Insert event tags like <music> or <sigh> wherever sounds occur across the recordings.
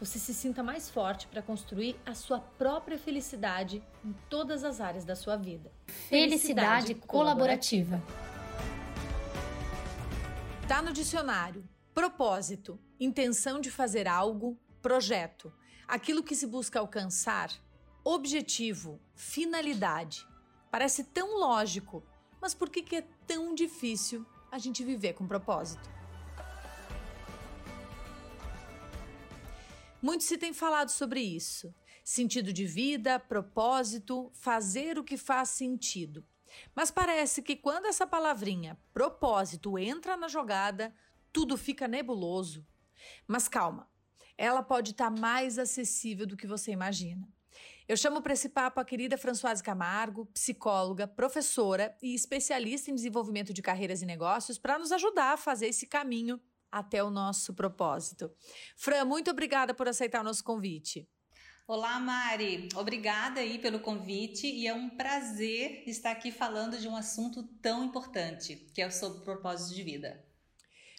você se sinta mais forte para construir a sua própria felicidade em todas as áreas da sua vida. Felicidade, felicidade colaborativa. Tá no dicionário. Propósito, intenção de fazer algo, projeto, aquilo que se busca alcançar, objetivo, finalidade. Parece tão lógico, mas por que, que é tão difícil a gente viver com propósito? Muito se tem falado sobre isso. Sentido de vida, propósito, fazer o que faz sentido. Mas parece que quando essa palavrinha propósito entra na jogada, tudo fica nebuloso. Mas calma, ela pode estar tá mais acessível do que você imagina. Eu chamo para esse papo a querida Françoise Camargo, psicóloga, professora e especialista em desenvolvimento de carreiras e negócios, para nos ajudar a fazer esse caminho até o nosso propósito. Fran, muito obrigada por aceitar o nosso convite. Olá, Mari. Obrigada aí pelo convite e é um prazer estar aqui falando de um assunto tão importante, que é o sobre propósito de vida.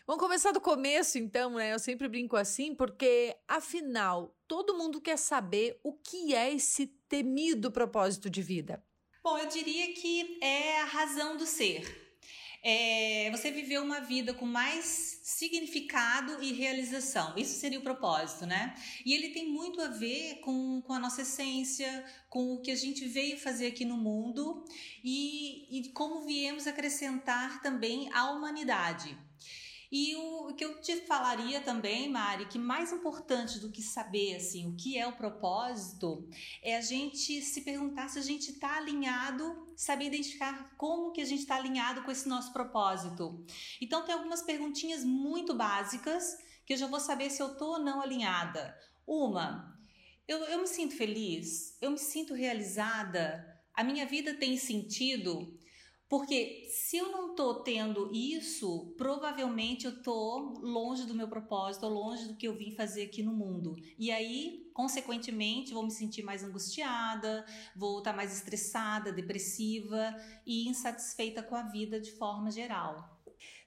Vamos começar do começo, então, né? Eu sempre brinco assim, porque afinal, todo mundo quer saber o que é esse temido propósito de vida. Bom, eu diria que é a razão do ser é, você viver uma vida com mais significado e realização. Isso seria o propósito, né? E ele tem muito a ver com, com a nossa essência, com o que a gente veio fazer aqui no mundo e, e como viemos acrescentar também à humanidade. E o, que eu te falaria também, Mari, que mais importante do que saber assim o que é o propósito é a gente se perguntar se a gente está alinhado, saber identificar como que a gente está alinhado com esse nosso propósito. Então tem algumas perguntinhas muito básicas que eu já vou saber se eu tô ou não alinhada. Uma, eu, eu me sinto feliz, eu me sinto realizada, a minha vida tem sentido. Porque se eu não tô tendo isso, provavelmente eu tô longe do meu propósito, longe do que eu vim fazer aqui no mundo. E aí, consequentemente, vou me sentir mais angustiada, vou estar tá mais estressada, depressiva e insatisfeita com a vida de forma geral.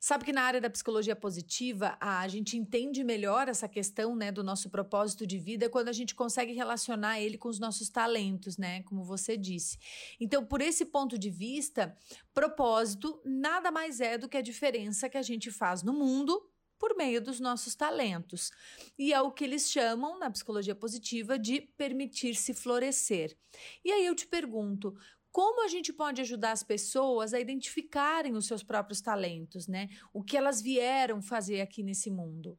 Sabe que na área da psicologia positiva, a gente entende melhor essa questão, né, do nosso propósito de vida quando a gente consegue relacionar ele com os nossos talentos, né, como você disse. Então, por esse ponto de vista, propósito nada mais é do que a diferença que a gente faz no mundo por meio dos nossos talentos. E é o que eles chamam na psicologia positiva de permitir-se florescer. E aí eu te pergunto, como a gente pode ajudar as pessoas a identificarem os seus próprios talentos, né? O que elas vieram fazer aqui nesse mundo.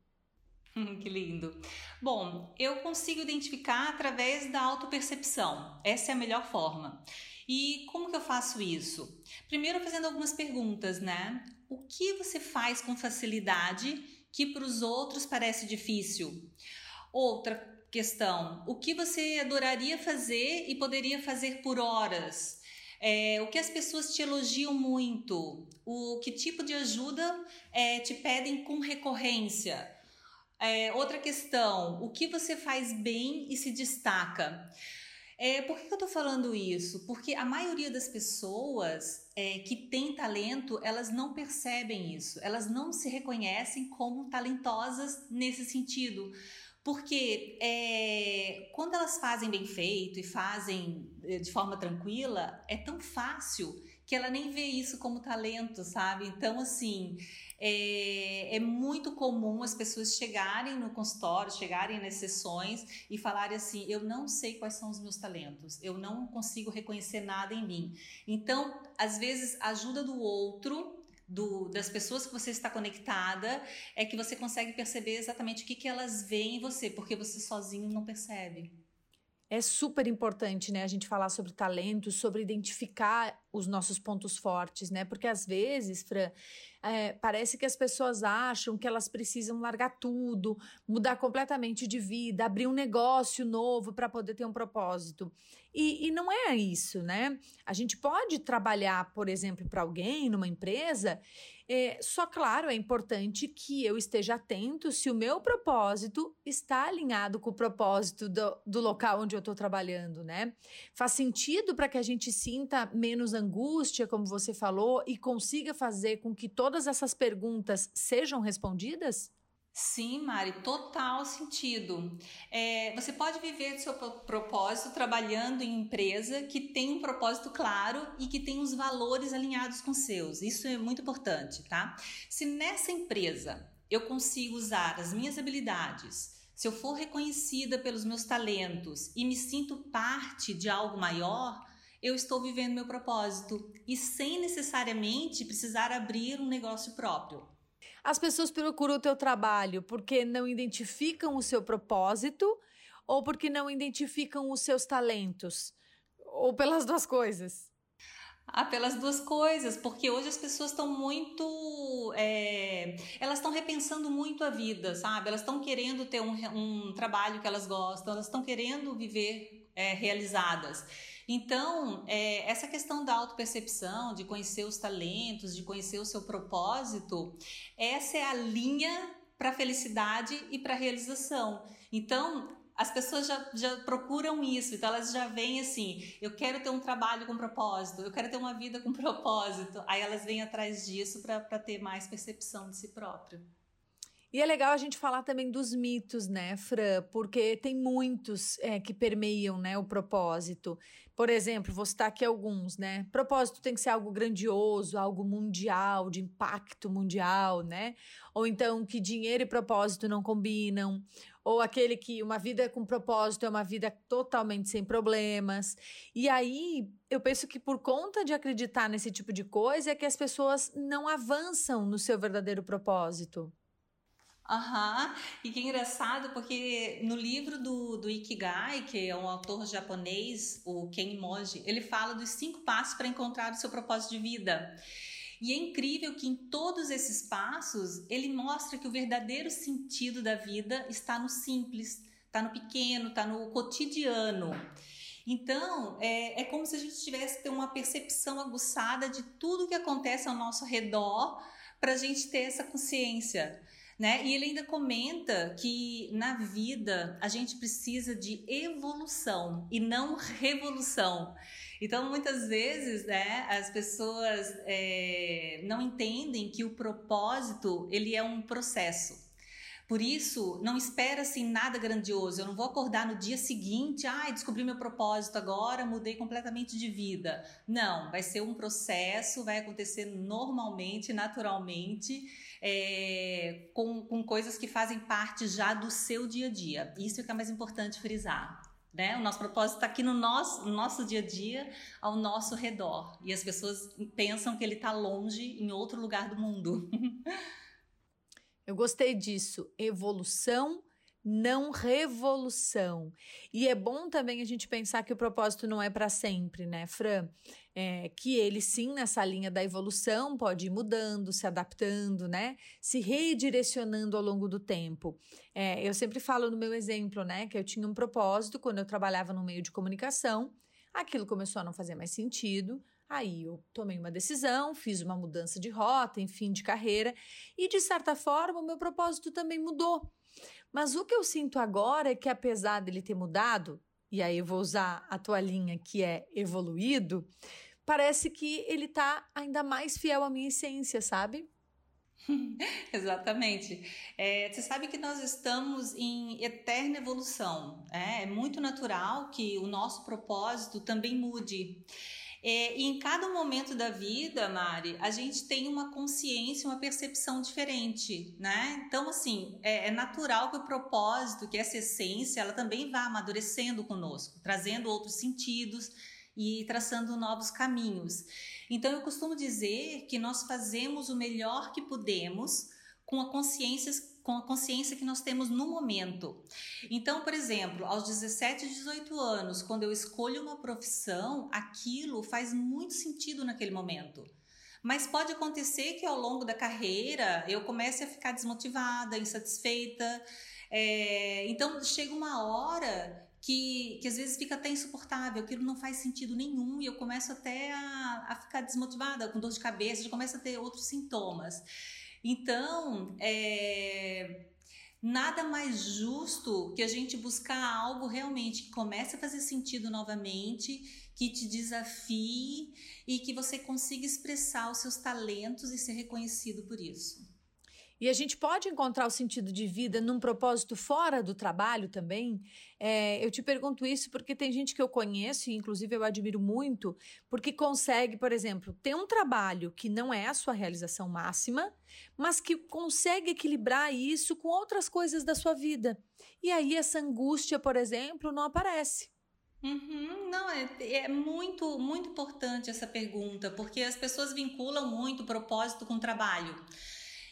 Hum, que lindo. Bom, eu consigo identificar através da autopercepção. Essa é a melhor forma. E como que eu faço isso? Primeiro fazendo algumas perguntas, né? O que você faz com facilidade que para os outros parece difícil? Outra questão, o que você adoraria fazer e poderia fazer por horas? É, o que as pessoas te elogiam muito? O que tipo de ajuda é, te pedem com recorrência? É, outra questão, o que você faz bem e se destaca? É, por que eu estou falando isso? Porque a maioria das pessoas é, que tem talento, elas não percebem isso, elas não se reconhecem como talentosas nesse sentido. Porque é, quando elas fazem bem feito e fazem é, de forma tranquila, é tão fácil que ela nem vê isso como talento, sabe? Então, assim, é, é, muito comum as pessoas chegarem no consultório, chegarem nas sessões e falarem assim: eu não sei quais são os meus talentos, eu não consigo reconhecer nada em mim. Então, às vezes, a ajuda do outro do, das pessoas que você está conectada é que você consegue perceber exatamente o que, que elas veem em você, porque você sozinho não percebe. é super importante, né, a gente falar sobre talento, sobre identificar os nossos pontos fortes, né? Porque às vezes, Fran, é, parece que as pessoas acham que elas precisam largar tudo, mudar completamente de vida, abrir um negócio novo para poder ter um propósito. E, e não é isso, né? A gente pode trabalhar, por exemplo, para alguém numa empresa é, só, claro, é importante que eu esteja atento se o meu propósito está alinhado com o propósito do, do local onde eu estou trabalhando, né? Faz sentido para que a gente sinta menos angústia, como você falou, e consiga fazer com que todas essas perguntas sejam respondidas? Sim, Mari, total sentido. É, você pode viver do seu propósito trabalhando em empresa que tem um propósito claro e que tem os valores alinhados com seus. Isso é muito importante, tá? Se nessa empresa eu consigo usar as minhas habilidades, se eu for reconhecida pelos meus talentos e me sinto parte de algo maior, eu estou vivendo meu propósito e sem necessariamente precisar abrir um negócio próprio. As pessoas procuram o teu trabalho porque não identificam o seu propósito ou porque não identificam os seus talentos? Ou pelas duas coisas? Ah, pelas duas coisas, porque hoje as pessoas estão muito. É, elas estão repensando muito a vida, sabe? Elas estão querendo ter um, um trabalho que elas gostam, elas estão querendo viver é, realizadas. Então, é, essa questão da autopercepção, de conhecer os talentos, de conhecer o seu propósito, essa é a linha para felicidade e para realização. Então, as pessoas já, já procuram isso, então elas já vêm assim: eu quero ter um trabalho com propósito, eu quero ter uma vida com propósito. Aí elas vêm atrás disso para ter mais percepção de si próprio. E é legal a gente falar também dos mitos, né, Fran? Porque tem muitos é, que permeiam né, o propósito. Por exemplo, vou citar aqui alguns, né? Propósito tem que ser algo grandioso, algo mundial, de impacto mundial, né? Ou então que dinheiro e propósito não combinam. Ou aquele que uma vida com propósito é uma vida totalmente sem problemas. E aí, eu penso que por conta de acreditar nesse tipo de coisa é que as pessoas não avançam no seu verdadeiro propósito. Aham, uhum. e que engraçado porque no livro do, do Ikigai, que é um autor japonês, o Ken Moji, ele fala dos cinco passos para encontrar o seu propósito de vida. E é incrível que em todos esses passos ele mostra que o verdadeiro sentido da vida está no simples, está no pequeno, está no cotidiano. Então, é, é como se a gente tivesse ter uma percepção aguçada de tudo que acontece ao nosso redor para a gente ter essa consciência. Né? E ele ainda comenta que na vida a gente precisa de evolução e não revolução. Então, muitas vezes, né, as pessoas é, não entendem que o propósito ele é um processo. Por isso, não espera assim nada grandioso. Eu não vou acordar no dia seguinte, ai, ah, descobri meu propósito agora, mudei completamente de vida. Não, vai ser um processo, vai acontecer normalmente, naturalmente, é, com, com coisas que fazem parte já do seu dia a dia. Isso é que é mais importante frisar. Né? O nosso propósito está aqui no nosso, no nosso dia a dia, ao nosso redor. E as pessoas pensam que ele está longe, em outro lugar do mundo. <laughs> Eu gostei disso. Evolução, não revolução. E é bom também a gente pensar que o propósito não é para sempre, né, Fran? É, que ele sim, nessa linha da evolução, pode ir mudando, se adaptando, né? Se redirecionando ao longo do tempo. É, eu sempre falo no meu exemplo, né? Que eu tinha um propósito quando eu trabalhava no meio de comunicação, aquilo começou a não fazer mais sentido. Aí eu tomei uma decisão, fiz uma mudança de rota, enfim, de carreira, e de certa forma o meu propósito também mudou. Mas o que eu sinto agora é que, apesar dele ter mudado, e aí eu vou usar a tua linha que é evoluído, parece que ele tá ainda mais fiel à minha essência, sabe? <laughs> Exatamente. É, você sabe que nós estamos em eterna evolução. É, é muito natural que o nosso propósito também mude. É, e em cada momento da vida, Mari, a gente tem uma consciência, uma percepção diferente, né? Então, assim, é, é natural que o propósito, que essa essência, ela também vá amadurecendo conosco, trazendo outros sentidos e traçando novos caminhos. Então, eu costumo dizer que nós fazemos o melhor que podemos com a consciência com a consciência que nós temos no momento. Então, por exemplo, aos 17, 18 anos, quando eu escolho uma profissão, aquilo faz muito sentido naquele momento. Mas pode acontecer que ao longo da carreira eu comece a ficar desmotivada, insatisfeita. É, então chega uma hora que, que às vezes fica até insuportável, aquilo não faz sentido nenhum e eu começo até a, a ficar desmotivada, com dor de cabeça, já começo a ter outros sintomas. Então, é, nada mais justo que a gente buscar algo realmente que comece a fazer sentido novamente, que te desafie e que você consiga expressar os seus talentos e ser reconhecido por isso. E a gente pode encontrar o sentido de vida num propósito fora do trabalho também? É, eu te pergunto isso porque tem gente que eu conheço, e inclusive eu admiro muito, porque consegue, por exemplo, ter um trabalho que não é a sua realização máxima, mas que consegue equilibrar isso com outras coisas da sua vida. E aí essa angústia, por exemplo, não aparece. Uhum, não, é, é, muito, muito importante essa pergunta, porque as pessoas vinculam muito propósito com trabalho.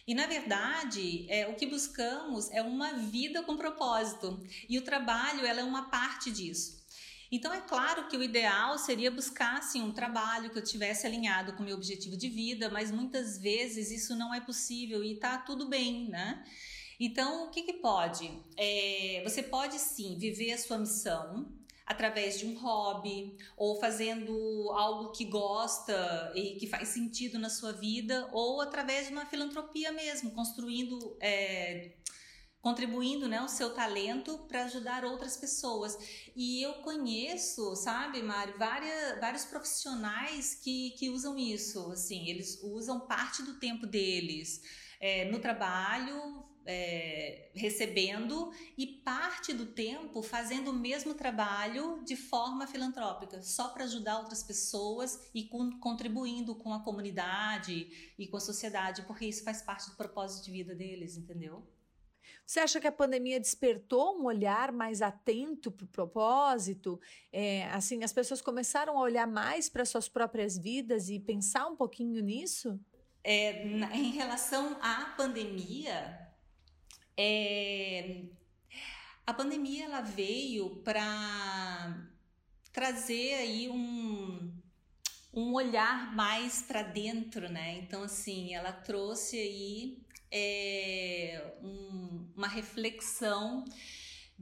E na verdade, é, o que buscamos é uma vida com propósito. E o trabalho ela é uma parte disso. Então é claro que o ideal seria buscar assim, um trabalho que eu tivesse alinhado com o meu objetivo de vida, mas muitas vezes isso não é possível e tá tudo bem, né? Então, o que, que pode? É, você pode sim viver a sua missão, através de um hobby ou fazendo algo que gosta e que faz sentido na sua vida ou através de uma filantropia mesmo, construindo é, contribuindo né, o seu talento para ajudar outras pessoas. E eu conheço, sabe, Mário, várias, vários profissionais que, que usam isso. Assim, eles usam parte do tempo deles é, no trabalho, é, recebendo e parte do tempo fazendo o mesmo trabalho de forma filantrópica, só para ajudar outras pessoas e com, contribuindo com a comunidade e com a sociedade, porque isso faz parte do propósito de vida deles, entendeu? Você acha que a pandemia despertou um olhar mais atento para o propósito? É, assim, as pessoas começaram a olhar mais para suas próprias vidas e pensar um pouquinho nisso? É, em relação à pandemia, é, a pandemia ela veio para trazer aí um, um olhar mais para dentro, né? Então assim, ela trouxe aí é, um, uma reflexão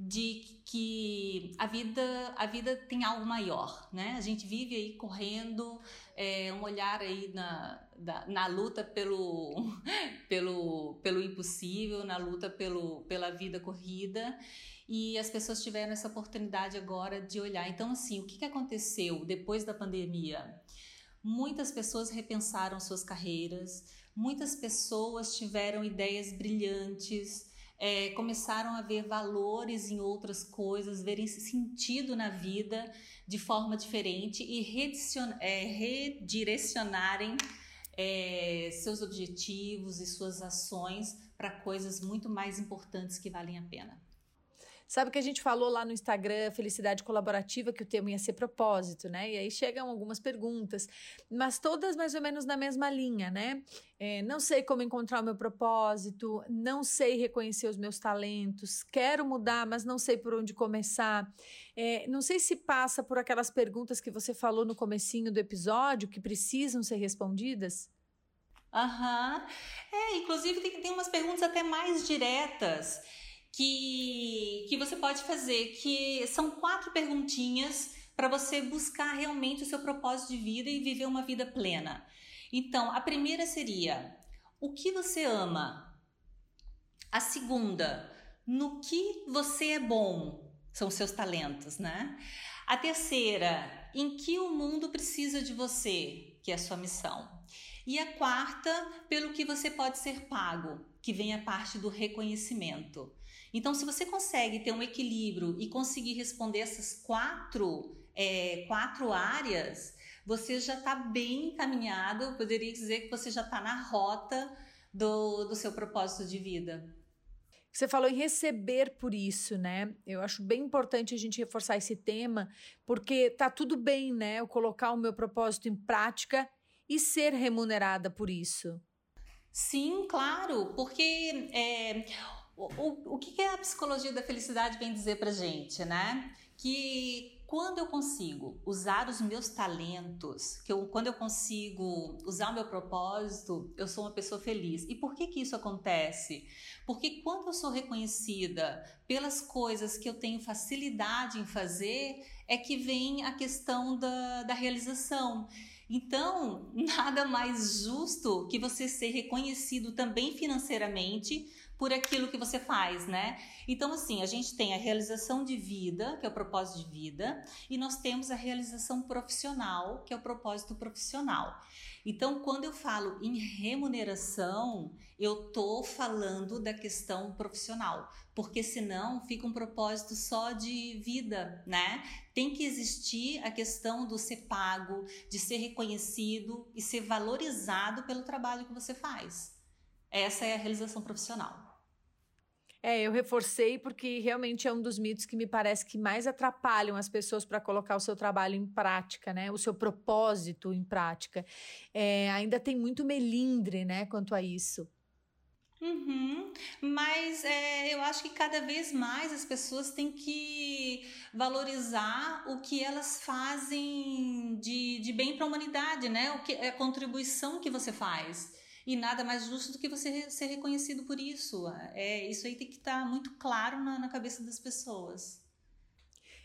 de que a vida a vida tem algo maior, né? A gente vive aí correndo, é, um olhar aí na, da, na luta pelo, <laughs> pelo, pelo impossível, na luta pelo, pela vida corrida e as pessoas tiveram essa oportunidade agora de olhar. Então, assim, o que, que aconteceu depois da pandemia? Muitas pessoas repensaram suas carreiras, muitas pessoas tiveram ideias brilhantes, é, começaram a ver valores em outras coisas, verem sentido na vida de forma diferente e é, redirecionarem é, seus objetivos e suas ações para coisas muito mais importantes que valem a pena. Sabe que a gente falou lá no Instagram, Felicidade Colaborativa, que o tema ia ser propósito, né? E aí chegam algumas perguntas, mas todas mais ou menos na mesma linha, né? É, não sei como encontrar o meu propósito, não sei reconhecer os meus talentos, quero mudar, mas não sei por onde começar. É, não sei se passa por aquelas perguntas que você falou no comecinho do episódio que precisam ser respondidas. Aham. Uhum. É, inclusive tem, tem umas perguntas até mais diretas que, que você pode fazer, que são quatro perguntinhas para você buscar realmente o seu propósito de vida e viver uma vida plena. Então, a primeira seria: o que você ama? A segunda, no que você é bom? São seus talentos, né? A terceira, em que o mundo precisa de você, que é a sua missão. E a quarta, pelo que você pode ser pago, que vem a parte do reconhecimento. Então, se você consegue ter um equilíbrio e conseguir responder essas quatro, é, quatro áreas, você já está bem encaminhado. Eu poderia dizer que você já está na rota do, do seu propósito de vida. Você falou em receber por isso, né? Eu acho bem importante a gente reforçar esse tema, porque tá tudo bem, né? Eu colocar o meu propósito em prática e ser remunerada por isso. Sim, claro, porque é, o, o, o que a psicologia da felicidade vem dizer pra gente, né? Que quando eu consigo usar os meus talentos, que eu, quando eu consigo usar o meu propósito, eu sou uma pessoa feliz. E por que que isso acontece? Porque quando eu sou reconhecida pelas coisas que eu tenho facilidade em fazer, é que vem a questão da, da realização. Então, <laughs> nada mais justo que você ser reconhecido também financeiramente por aquilo que você faz, né? Então, assim, a gente tem a realização de vida, que é o propósito de vida, e nós temos a realização profissional, que é o propósito profissional. Então, quando eu falo em remuneração, eu tô falando da questão profissional, porque senão fica um propósito só de vida, né? Tem que existir a questão do ser pago, de ser reconhecido e ser valorizado pelo trabalho que você faz. Essa é a realização profissional. É, eu reforcei porque realmente é um dos mitos que me parece que mais atrapalham as pessoas para colocar o seu trabalho em prática, né? O seu propósito em prática. É, ainda tem muito melindre, né, quanto a isso. Uhum. Mas é, eu acho que cada vez mais as pessoas têm que valorizar o que elas fazem de, de bem para a humanidade, né? O que é a contribuição que você faz. E nada mais justo do que você ser reconhecido por isso. É, isso aí tem que estar tá muito claro na, na cabeça das pessoas.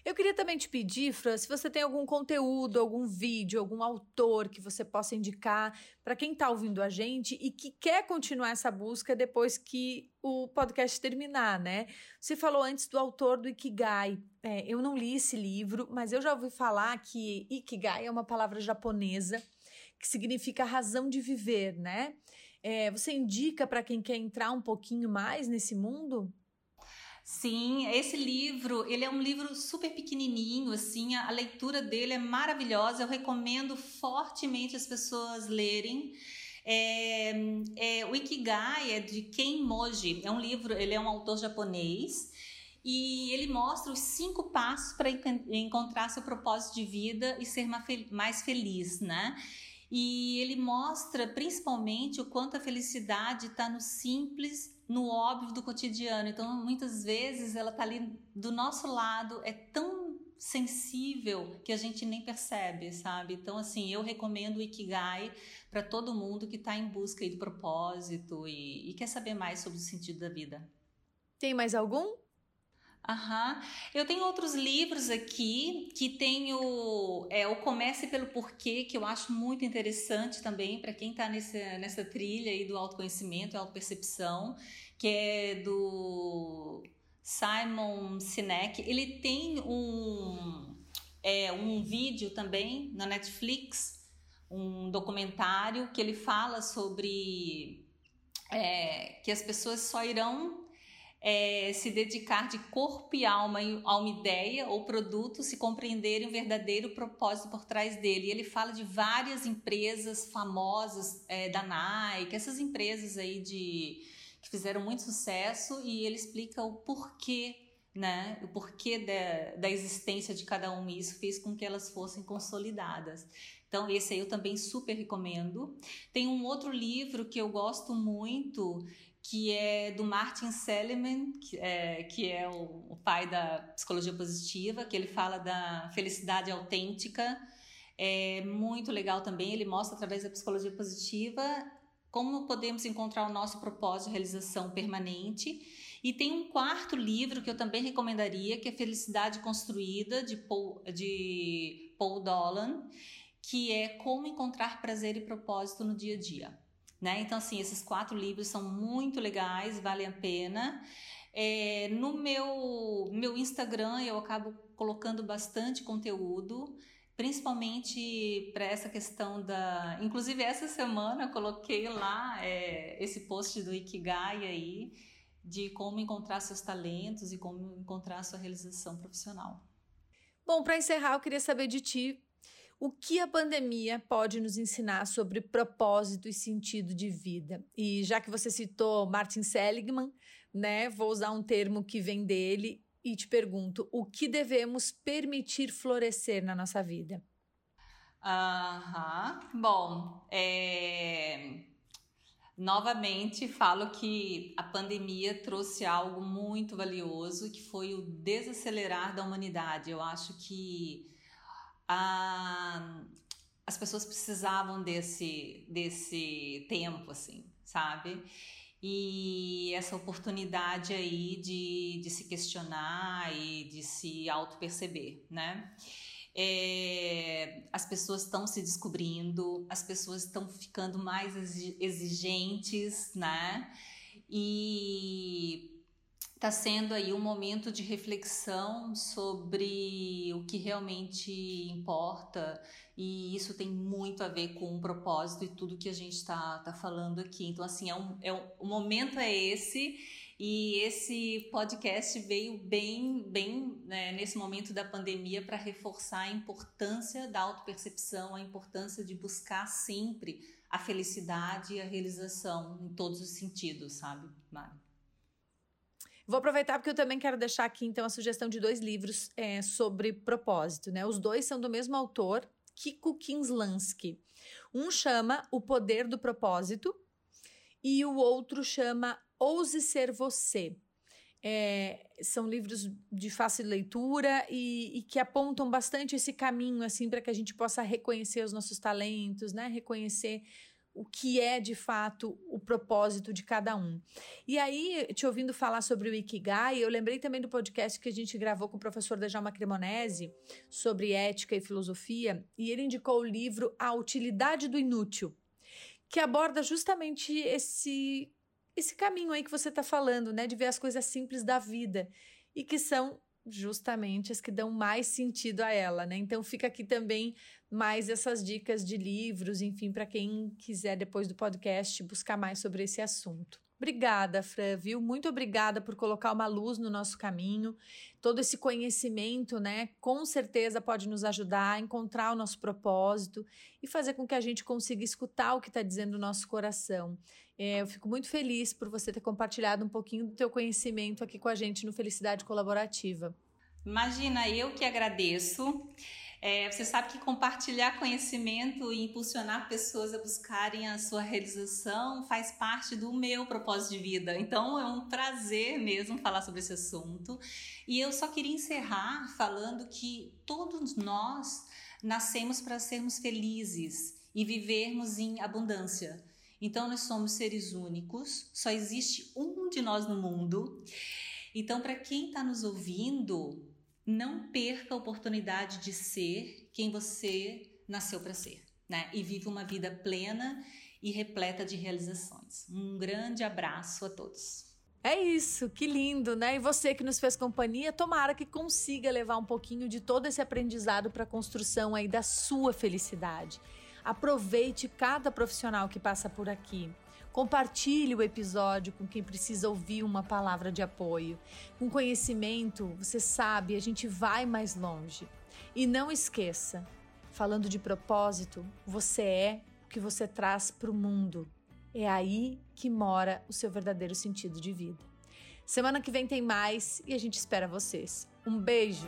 Eu queria também te pedir, Fran, se você tem algum conteúdo, algum vídeo, algum autor que você possa indicar para quem está ouvindo a gente e que quer continuar essa busca depois que o podcast terminar, né? Você falou antes do autor do Ikigai. É, eu não li esse livro, mas eu já ouvi falar que Ikigai é uma palavra japonesa que significa razão de viver, né? É, você indica para quem quer entrar um pouquinho mais nesse mundo? Sim, esse livro, ele é um livro super pequenininho, assim, a, a leitura dele é maravilhosa, eu recomendo fortemente as pessoas lerem. É, é, o Ikigai é de Ken Moji, é um livro, ele é um autor japonês e ele mostra os cinco passos para encontrar seu propósito de vida e ser mais feliz, né? E ele mostra principalmente o quanto a felicidade está no simples, no óbvio do cotidiano. Então, muitas vezes ela está ali do nosso lado, é tão sensível que a gente nem percebe, sabe? Então, assim, eu recomendo o Ikigai para todo mundo que está em busca de propósito e, e quer saber mais sobre o sentido da vida. Tem mais algum? Aham. Eu tenho outros livros aqui que tenho é, o Comece pelo Porquê, que eu acho muito interessante também para quem está nessa, trilha aí do autoconhecimento e autopercepção, que é do Simon Sinek. Ele tem um, é, um vídeo também na Netflix, um documentário que ele fala sobre é, que as pessoas só irão é, se dedicar de corpo e alma a uma ideia ou produto, se compreenderem o verdadeiro propósito por trás dele. E ele fala de várias empresas famosas é, da Nike, essas empresas aí de que fizeram muito sucesso, e ele explica o porquê né? O porquê da, da existência de cada uma e isso fez com que elas fossem consolidadas. Então, esse aí eu também super recomendo. Tem um outro livro que eu gosto muito, que é do Martin Seligman, que é, que é o, o, pai da psicologia positiva, que ele fala da felicidade autêntica. É muito legal também, ele mostra através da psicologia positiva como podemos encontrar o nosso propósito de realização permanente. E tem um quarto livro que eu também recomendaria, que é Felicidade Construída, de Paul, de Paul Dolan, que é Como Encontrar Prazer e Propósito no Dia a Dia. Né? Então, assim, esses quatro livros são muito legais, valem a pena. É, no meu, meu Instagram, eu acabo colocando bastante conteúdo, principalmente para essa questão da. Inclusive, essa semana eu coloquei lá é, esse post do Ikigai aí, de como encontrar seus talentos e como encontrar sua realização profissional. Bom, para encerrar, eu queria saber de ti o que a pandemia pode nos ensinar sobre propósito e sentido de vida? E já que você citou Martin Seligman, né, vou usar um termo que vem dele e te pergunto: o que devemos permitir florescer na nossa vida? Aham. Bom, é... Novamente, falo que a pandemia trouxe algo muito valioso, que foi o desacelerar da humanidade. Eu acho que a, as pessoas precisavam desse, desse tempo, assim, sabe? E essa oportunidade aí de, de se questionar e de se auto-perceber, né? É, as pessoas estão se descobrindo, as pessoas estão ficando mais exigentes, né? E está sendo aí um momento de reflexão sobre o que realmente importa e isso tem muito a ver com o propósito e tudo que a gente está tá falando aqui. Então, assim, é um, é um, o momento é esse e esse podcast veio bem, bem né, nesse momento da pandemia para reforçar a importância da autopercepção, a importância de buscar sempre a felicidade e a realização em todos os sentidos, sabe, Mari? Vou aproveitar porque eu também quero deixar aqui então a sugestão de dois livros é, sobre propósito, né? Os dois são do mesmo autor, Kiko Kinslansky. Um chama O Poder do Propósito e o outro chama Ouse Ser Você. É, são livros de fácil leitura e, e, que apontam bastante esse caminho assim para que a gente possa reconhecer os nossos talentos, né? Reconhecer o que é de fato o propósito de cada um. E aí, te ouvindo falar sobre o Ikigai, eu lembrei também do podcast que a gente gravou com o professor Djalma Cremonese sobre ética e filosofia, e ele indicou o livro A Utilidade do Inútil, que aborda justamente esse esse caminho aí que você está falando, né, de ver as coisas simples da vida e que são justamente as que dão mais sentido a ela, né? Então fica aqui também mais essas dicas de livros, enfim, para quem quiser depois do podcast buscar mais sobre esse assunto. Obrigada, Fran, viu? Muito obrigada por colocar uma luz no nosso caminho. Todo esse conhecimento, né, com certeza pode nos ajudar a encontrar o nosso propósito e fazer com que a gente consiga escutar o que está dizendo o nosso coração. É, eu fico muito feliz por você ter compartilhado um pouquinho do teu conhecimento aqui com a gente no Felicidade Colaborativa. Imagina, eu que agradeço. É, você sabe que compartilhar conhecimento e impulsionar pessoas a buscarem a sua realização faz parte do meu propósito de vida. Então é um prazer mesmo falar sobre esse assunto. E eu só queria encerrar falando que todos nós nascemos para sermos felizes e vivermos em abundância. Então nós somos seres únicos, só existe um de nós no mundo. Então, para quem está nos ouvindo, não perca a oportunidade de ser quem você nasceu para ser, né? E viva uma vida plena e repleta de realizações. Um grande abraço a todos. É isso, que lindo, né? E você que nos fez companhia, tomara que consiga levar um pouquinho de todo esse aprendizado para a construção aí da sua felicidade. Aproveite cada profissional que passa por aqui. Compartilhe o episódio com quem precisa ouvir uma palavra de apoio. Com conhecimento, você sabe, a gente vai mais longe. E não esqueça, falando de propósito, você é o que você traz para o mundo. É aí que mora o seu verdadeiro sentido de vida. Semana que vem tem mais e a gente espera vocês. Um beijo!